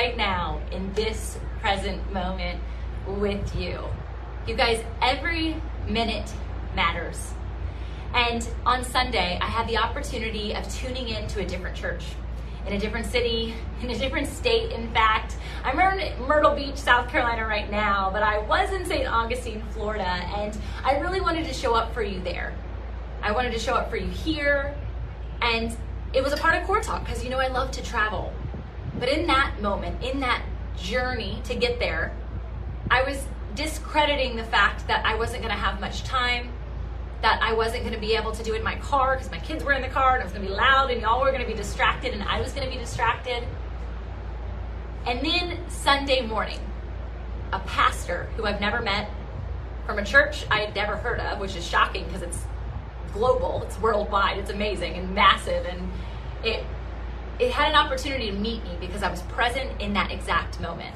Right now in this present moment with you. You guys, every minute matters. And on Sunday, I had the opportunity of tuning in to a different church in a different city, in a different state, in fact. I'm in Myrtle Beach, South Carolina right now, but I was in St. Augustine, Florida, and I really wanted to show up for you there. I wanted to show up for you here, and it was a part of Core Talk because you know I love to travel. But in that moment, in that journey to get there, I was discrediting the fact that I wasn't going to have much time, that I wasn't going to be able to do it in my car because my kids were in the car and it was going to be loud and y'all were going to be distracted and I was going to be distracted. And then Sunday morning, a pastor who I've never met from a church I had never heard of, which is shocking because it's global, it's worldwide, it's amazing and massive and it it had an opportunity to meet me because I was present in that exact moment.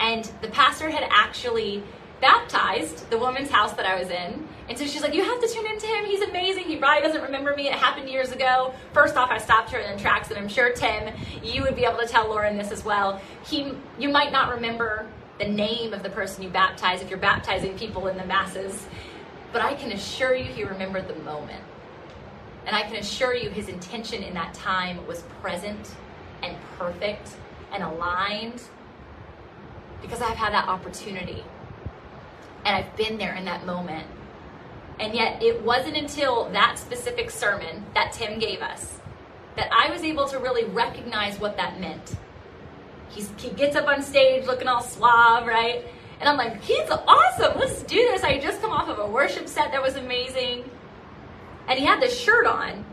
And the pastor had actually baptized the woman's house that I was in. And so she's like, You have to tune into him. He's amazing. He probably doesn't remember me. It happened years ago. First off, I stopped her in the tracks, and I'm sure, Tim, you would be able to tell Lauren this as well. He, you might not remember the name of the person you baptize if you're baptizing people in the masses, but I can assure you he remembered the moment. And I can assure you his intention in that time was present and perfect and aligned because I've had that opportunity. And I've been there in that moment. And yet, it wasn't until that specific sermon that Tim gave us that I was able to really recognize what that meant. He's, he gets up on stage looking all suave, right? And I'm like, he's awesome. Let's do this. I just come off of a worship set that was amazing and he had this shirt on.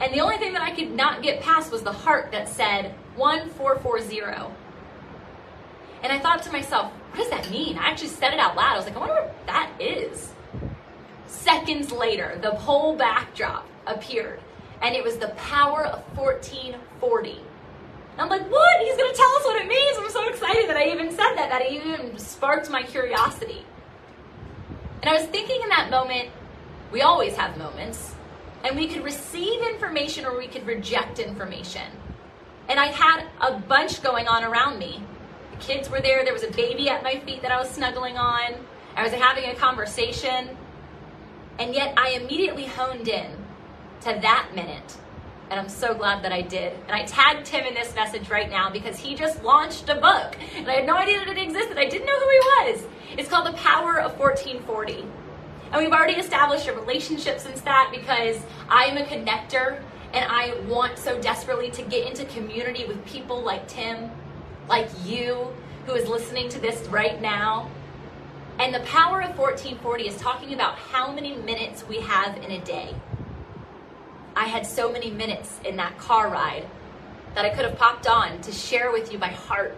And the only thing that I could not get past was the heart that said 1440. And I thought to myself, what does that mean? I actually said it out loud. I was like, I wonder what that is. Seconds later, the whole backdrop appeared, and it was the power of 1440. I'm like, what? He's going to tell us what it means. I'm so excited that I even said that, that it even sparked my curiosity. And I was thinking in that moment, we always have moments and we could receive information or we could reject information. And I had a bunch going on around me. The kids were there, there was a baby at my feet that I was snuggling on. I was having a conversation. And yet I immediately honed in to that minute. And I'm so glad that I did. And I tagged him in this message right now because he just launched a book. And I had no idea that it existed. I didn't know who he was. It's called The Power of 1440. And we've already established a relationship since that because I am a connector and I want so desperately to get into community with people like Tim, like you, who is listening to this right now. And the power of 1440 is talking about how many minutes we have in a day. I had so many minutes in that car ride that I could have popped on to share with you my heart.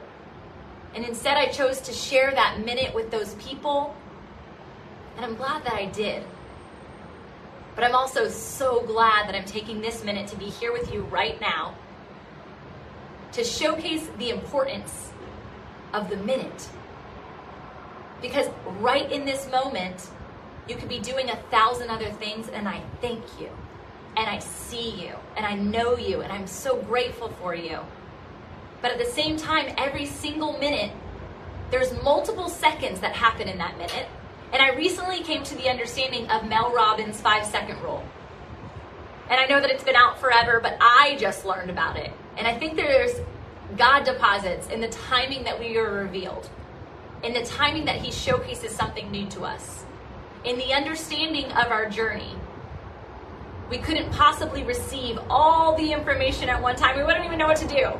And instead, I chose to share that minute with those people and I'm glad that I did. But I'm also so glad that I'm taking this minute to be here with you right now to showcase the importance of the minute. Because right in this moment, you could be doing a thousand other things, and I thank you, and I see you, and I know you, and I'm so grateful for you. But at the same time, every single minute, there's multiple seconds that happen in that minute and I recently came to the understanding of Mel Robbins' five second rule. And I know that it's been out forever, but I just learned about it. And I think there's God deposits in the timing that we are revealed, in the timing that He showcases something new to us, in the understanding of our journey. We couldn't possibly receive all the information at one time. We wouldn't even know what to do.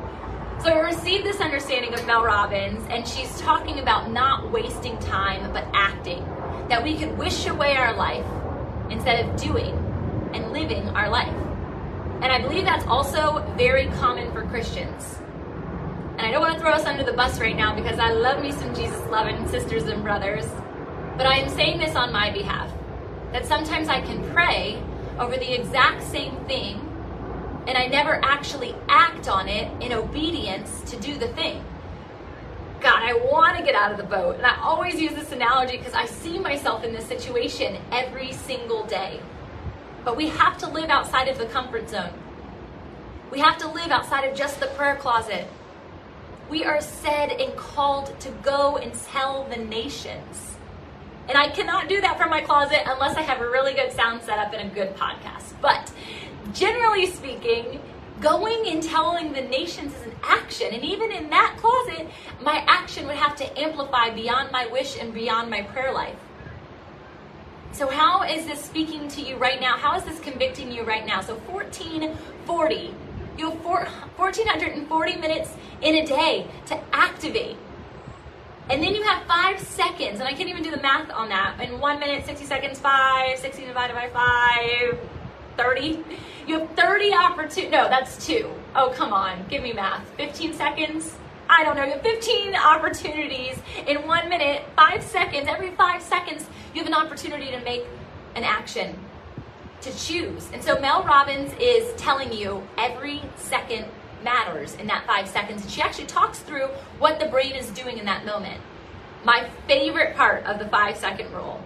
So I received this understanding of Mel Robbins, and she's talking about not wasting time but acting. That we could wish away our life instead of doing and living our life. And I believe that's also very common for Christians. And I don't want to throw us under the bus right now because I love me some Jesus loving sisters and brothers. But I am saying this on my behalf that sometimes I can pray over the exact same thing and I never actually act on it in obedience to do the thing. God, I want to get out of the boat. And I always use this analogy because I see myself in this situation every single day. But we have to live outside of the comfort zone. We have to live outside of just the prayer closet. We are said and called to go and tell the nations. And I cannot do that from my closet unless I have a really good sound setup and a good podcast. But generally speaking, going and telling the nations is an action. And even in that closet, my action would have to amplify beyond my wish and beyond my prayer life. So, how is this speaking to you right now? How is this convicting you right now? So, 1440. You have 1440 minutes in a day to activate. And then you have five seconds, and I can't even do the math on that. In one minute, 60 seconds, five, 60 divided by five, 30. You have 30 opportunities. No, that's two. Oh, come on. Give me math. 15 seconds? I don't know. You have 15 opportunities in one minute, five seconds. Every five seconds, you have an opportunity to make an action, to choose. And so Mel Robbins is telling you every second matters in that five seconds. And she actually talks through what the brain is doing in that moment. My favorite part of the five second rule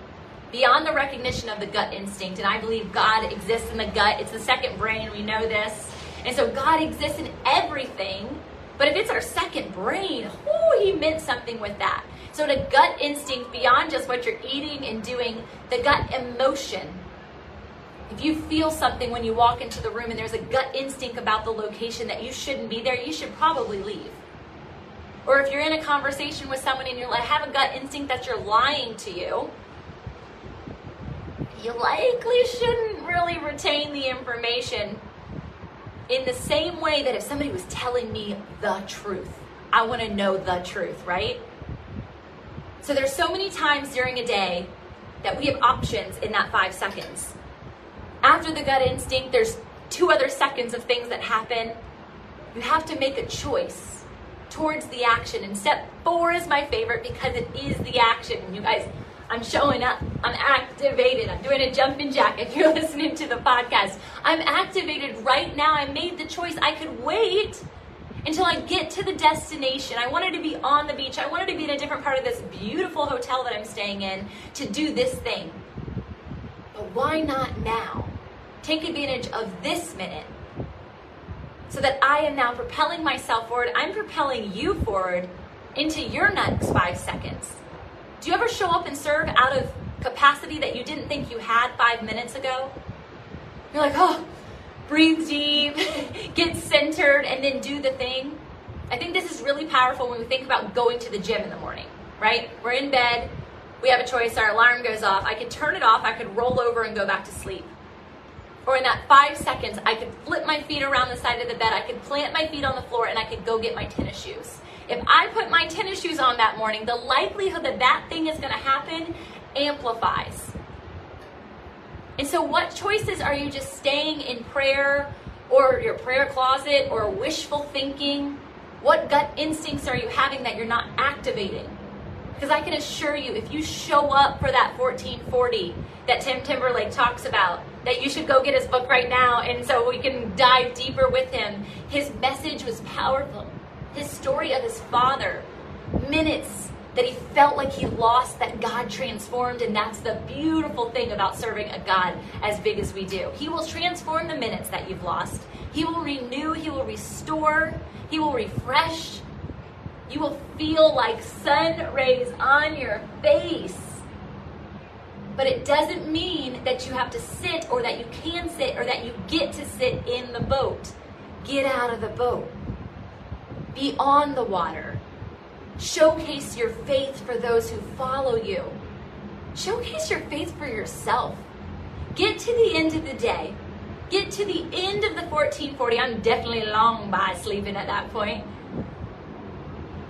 beyond the recognition of the gut instinct. And I believe God exists in the gut. It's the second brain. We know this. And so God exists in everything. But if it's our second brain, oh, he meant something with that. So the gut instinct, beyond just what you're eating and doing, the gut emotion. If you feel something when you walk into the room and there's a gut instinct about the location that you shouldn't be there, you should probably leave. Or if you're in a conversation with someone and you're like, have a gut instinct that you're lying to you, you likely shouldn't really retain the information in the same way that if somebody was telling me the truth, I want to know the truth, right? So there's so many times during a day that we have options in that five seconds. After the gut instinct, there's two other seconds of things that happen. You have to make a choice towards the action. And step four is my favorite because it is the action. You guys, I'm showing up. I'm activated. I'm doing a jumping jack if you're listening to the podcast. I'm activated right now. I made the choice. I could wait until I get to the destination. I wanted to be on the beach. I wanted to be in a different part of this beautiful hotel that I'm staying in to do this thing. But why not now? Take advantage of this minute so that I am now propelling myself forward. I'm propelling you forward into your next five seconds. Do you ever show up and serve out of capacity that you didn't think you had five minutes ago? You're like, oh, breathe deep, get centered, and then do the thing. I think this is really powerful when we think about going to the gym in the morning, right? We're in bed, we have a choice, our alarm goes off. I could turn it off, I could roll over and go back to sleep. Or in that five seconds, I could flip my feet around the side of the bed, I could plant my feet on the floor, and I could go get my tennis shoes. If I put my tennis shoes on that morning, the likelihood that that thing is going to happen amplifies. And so, what choices are you just staying in prayer or your prayer closet or wishful thinking? What gut instincts are you having that you're not activating? Because I can assure you, if you show up for that 1440 that Tim Timberlake talks about, that you should go get his book right now and so we can dive deeper with him, his message was powerful his story of his father, minutes that he felt like he lost that God transformed. And that's the beautiful thing about serving a God as big as we do. He will transform the minutes that you've lost, He will renew, He will restore, He will refresh. You will feel like sun rays on your face. But it doesn't mean that you have to sit or that you can sit or that you get to sit in the boat. Get out of the boat. Be on the water. Showcase your faith for those who follow you. Showcase your faith for yourself. Get to the end of the day. Get to the end of the 1440. I'm definitely long by sleeping at that point.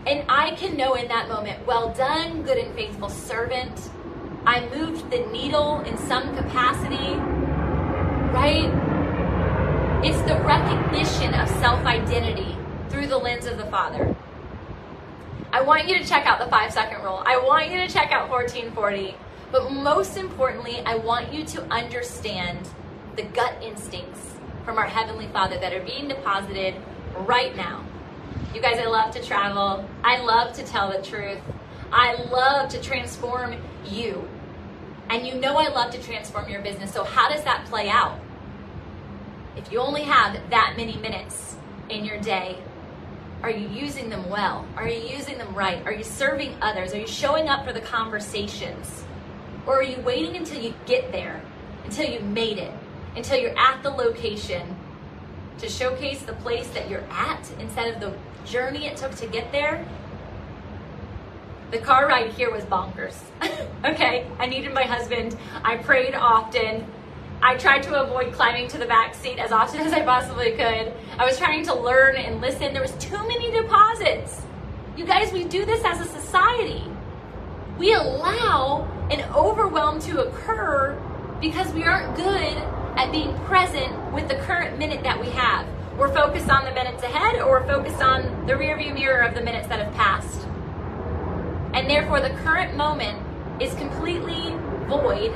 And I can know in that moment, well done, good and faithful servant. I moved the needle in some capacity, right? It's the recognition of self identity through the lens of the Father. I want you to check out the five second rule. I want you to check out 1440. But most importantly, I want you to understand the gut instincts from our Heavenly Father that are being deposited right now. You guys, I love to travel. I love to tell the truth. I love to transform you. And you know I love to transform your business. So, how does that play out? If you only have that many minutes in your day, are you using them well? Are you using them right? Are you serving others? Are you showing up for the conversations? Or are you waiting until you get there, until you made it, until you're at the location to showcase the place that you're at instead of the journey it took to get there? The car ride here was bonkers. okay, I needed my husband. I prayed often. I tried to avoid climbing to the back seat as often as I possibly could. I was trying to learn and listen. There was too many deposits. You guys, we do this as a society. We allow an overwhelm to occur because we aren't good at being present with the current minute that we have. We're focused on the minutes ahead or we're focused on the rearview mirror of the minutes that have passed. And therefore, the current moment is completely void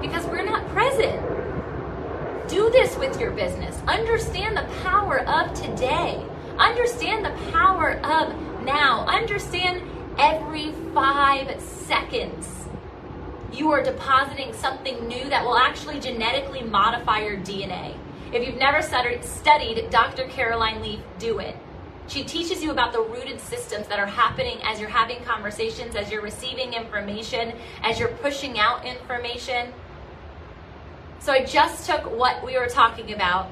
because we're not present. Do this with your business. Understand the power of today. Understand the power of now. Understand every five seconds you are depositing something new that will actually genetically modify your DNA. If you've never studied Dr. Caroline Leaf, do it. She teaches you about the rooted systems that are happening as you're having conversations, as you're receiving information, as you're pushing out information. So I just took what we were talking about.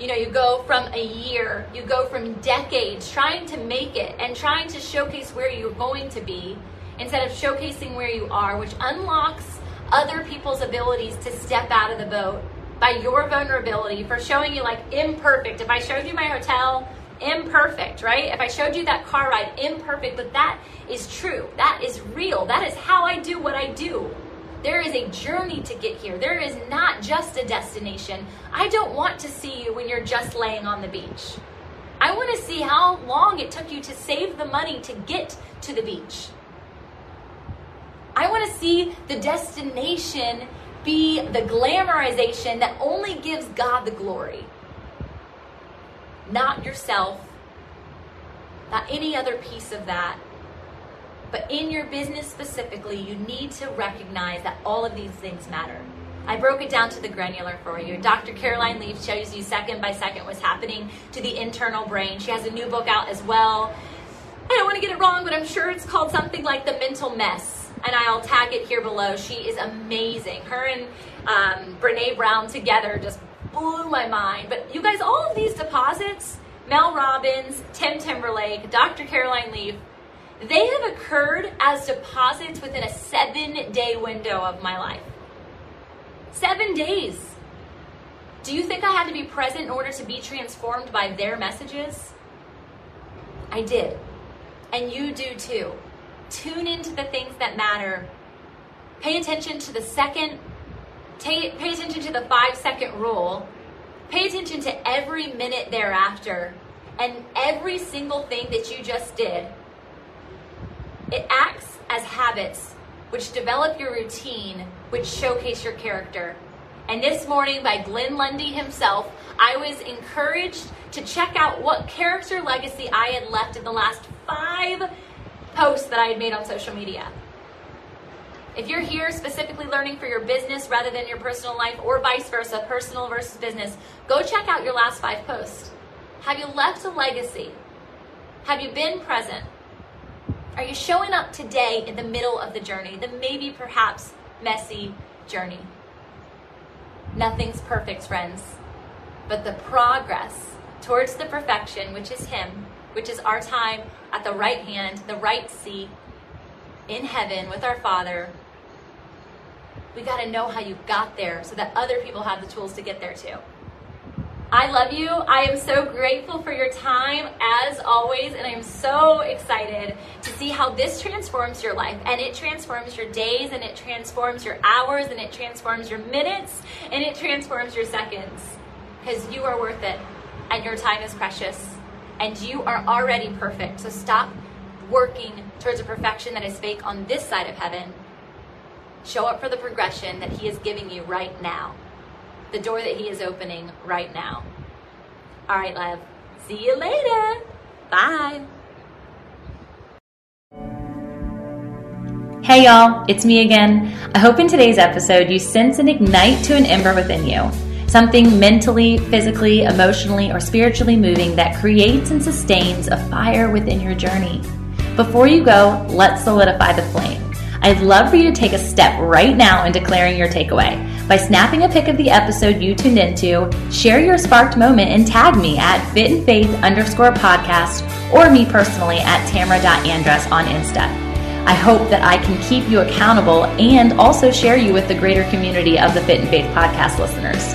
You know, you go from a year, you go from decades trying to make it and trying to showcase where you're going to be instead of showcasing where you are, which unlocks other people's abilities to step out of the boat by your vulnerability for showing you like imperfect. If I showed you my hotel, imperfect, right? If I showed you that car ride, imperfect, but that is true. That is real. That is how I do what I do. There is a journey to get here. There is not just a destination. I don't want to see you when you're just laying on the beach. I want to see how long it took you to save the money to get to the beach. I want to see the destination be the glamorization that only gives God the glory, not yourself, not any other piece of that. But in your business specifically, you need to recognize that all of these things matter. I broke it down to the granular for you. Dr. Caroline Leaf shows you second by second what's happening to the internal brain. She has a new book out as well. I don't want to get it wrong, but I'm sure it's called something like The Mental Mess. And I'll tag it here below. She is amazing. Her and um, Brene Brown together just blew my mind. But you guys, all of these deposits, Mel Robbins, Tim Timberlake, Dr. Caroline Leaf, they have occurred as deposits within a seven day window of my life. Seven days. Do you think I had to be present in order to be transformed by their messages? I did. And you do too. Tune into the things that matter. Pay attention to the second, pay, attention to the five second rule. Pay attention to every minute thereafter and every single thing that you just did it acts as habits which develop your routine, which showcase your character. And this morning, by Glenn Lundy himself, I was encouraged to check out what character legacy I had left in the last five posts that I had made on social media. If you're here specifically learning for your business rather than your personal life, or vice versa, personal versus business, go check out your last five posts. Have you left a legacy? Have you been present? Are you showing up today in the middle of the journey, the maybe, perhaps, messy journey. Nothing's perfect, friends, but the progress towards the perfection, which is Him, which is our time at the right hand, the right seat in heaven with our Father. We got to know how you got there so that other people have the tools to get there too. I love you. I am so grateful for your time as always, and I am so excited to see how this transforms your life. And it transforms your days, and it transforms your hours, and it transforms your minutes, and it transforms your seconds. Because you are worth it, and your time is precious, and you are already perfect. So stop working towards a perfection that is fake on this side of heaven. Show up for the progression that He is giving you right now the door that He is opening right now. All right, love. See you later. Bye. Hey, y'all, it's me again. I hope in today's episode you sense and ignite to an ember within you. Something mentally, physically, emotionally, or spiritually moving that creates and sustains a fire within your journey. Before you go, let's solidify the flame. I'd love for you to take a step right now in declaring your takeaway. By snapping a pic of the episode you tuned into, share your sparked moment and tag me at fit and faith underscore podcast or me personally at tamara.andress on Insta. I hope that I can keep you accountable and also share you with the greater community of the Fit and Faith podcast listeners.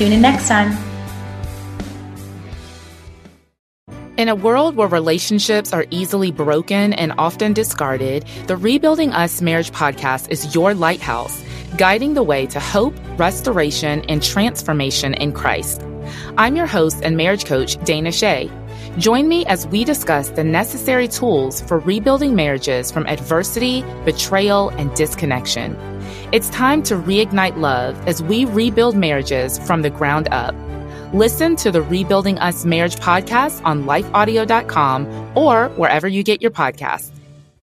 Tune in next time. In a world where relationships are easily broken and often discarded, the Rebuilding Us Marriage podcast is your lighthouse, guiding the way to hope, restoration, and transformation in Christ. I'm your host and marriage coach, Dana Shea. Join me as we discuss the necessary tools for rebuilding marriages from adversity, betrayal, and disconnection. It's time to reignite love as we rebuild marriages from the ground up. Listen to the Rebuilding Us Marriage podcast on lifeaudio.com or wherever you get your podcasts.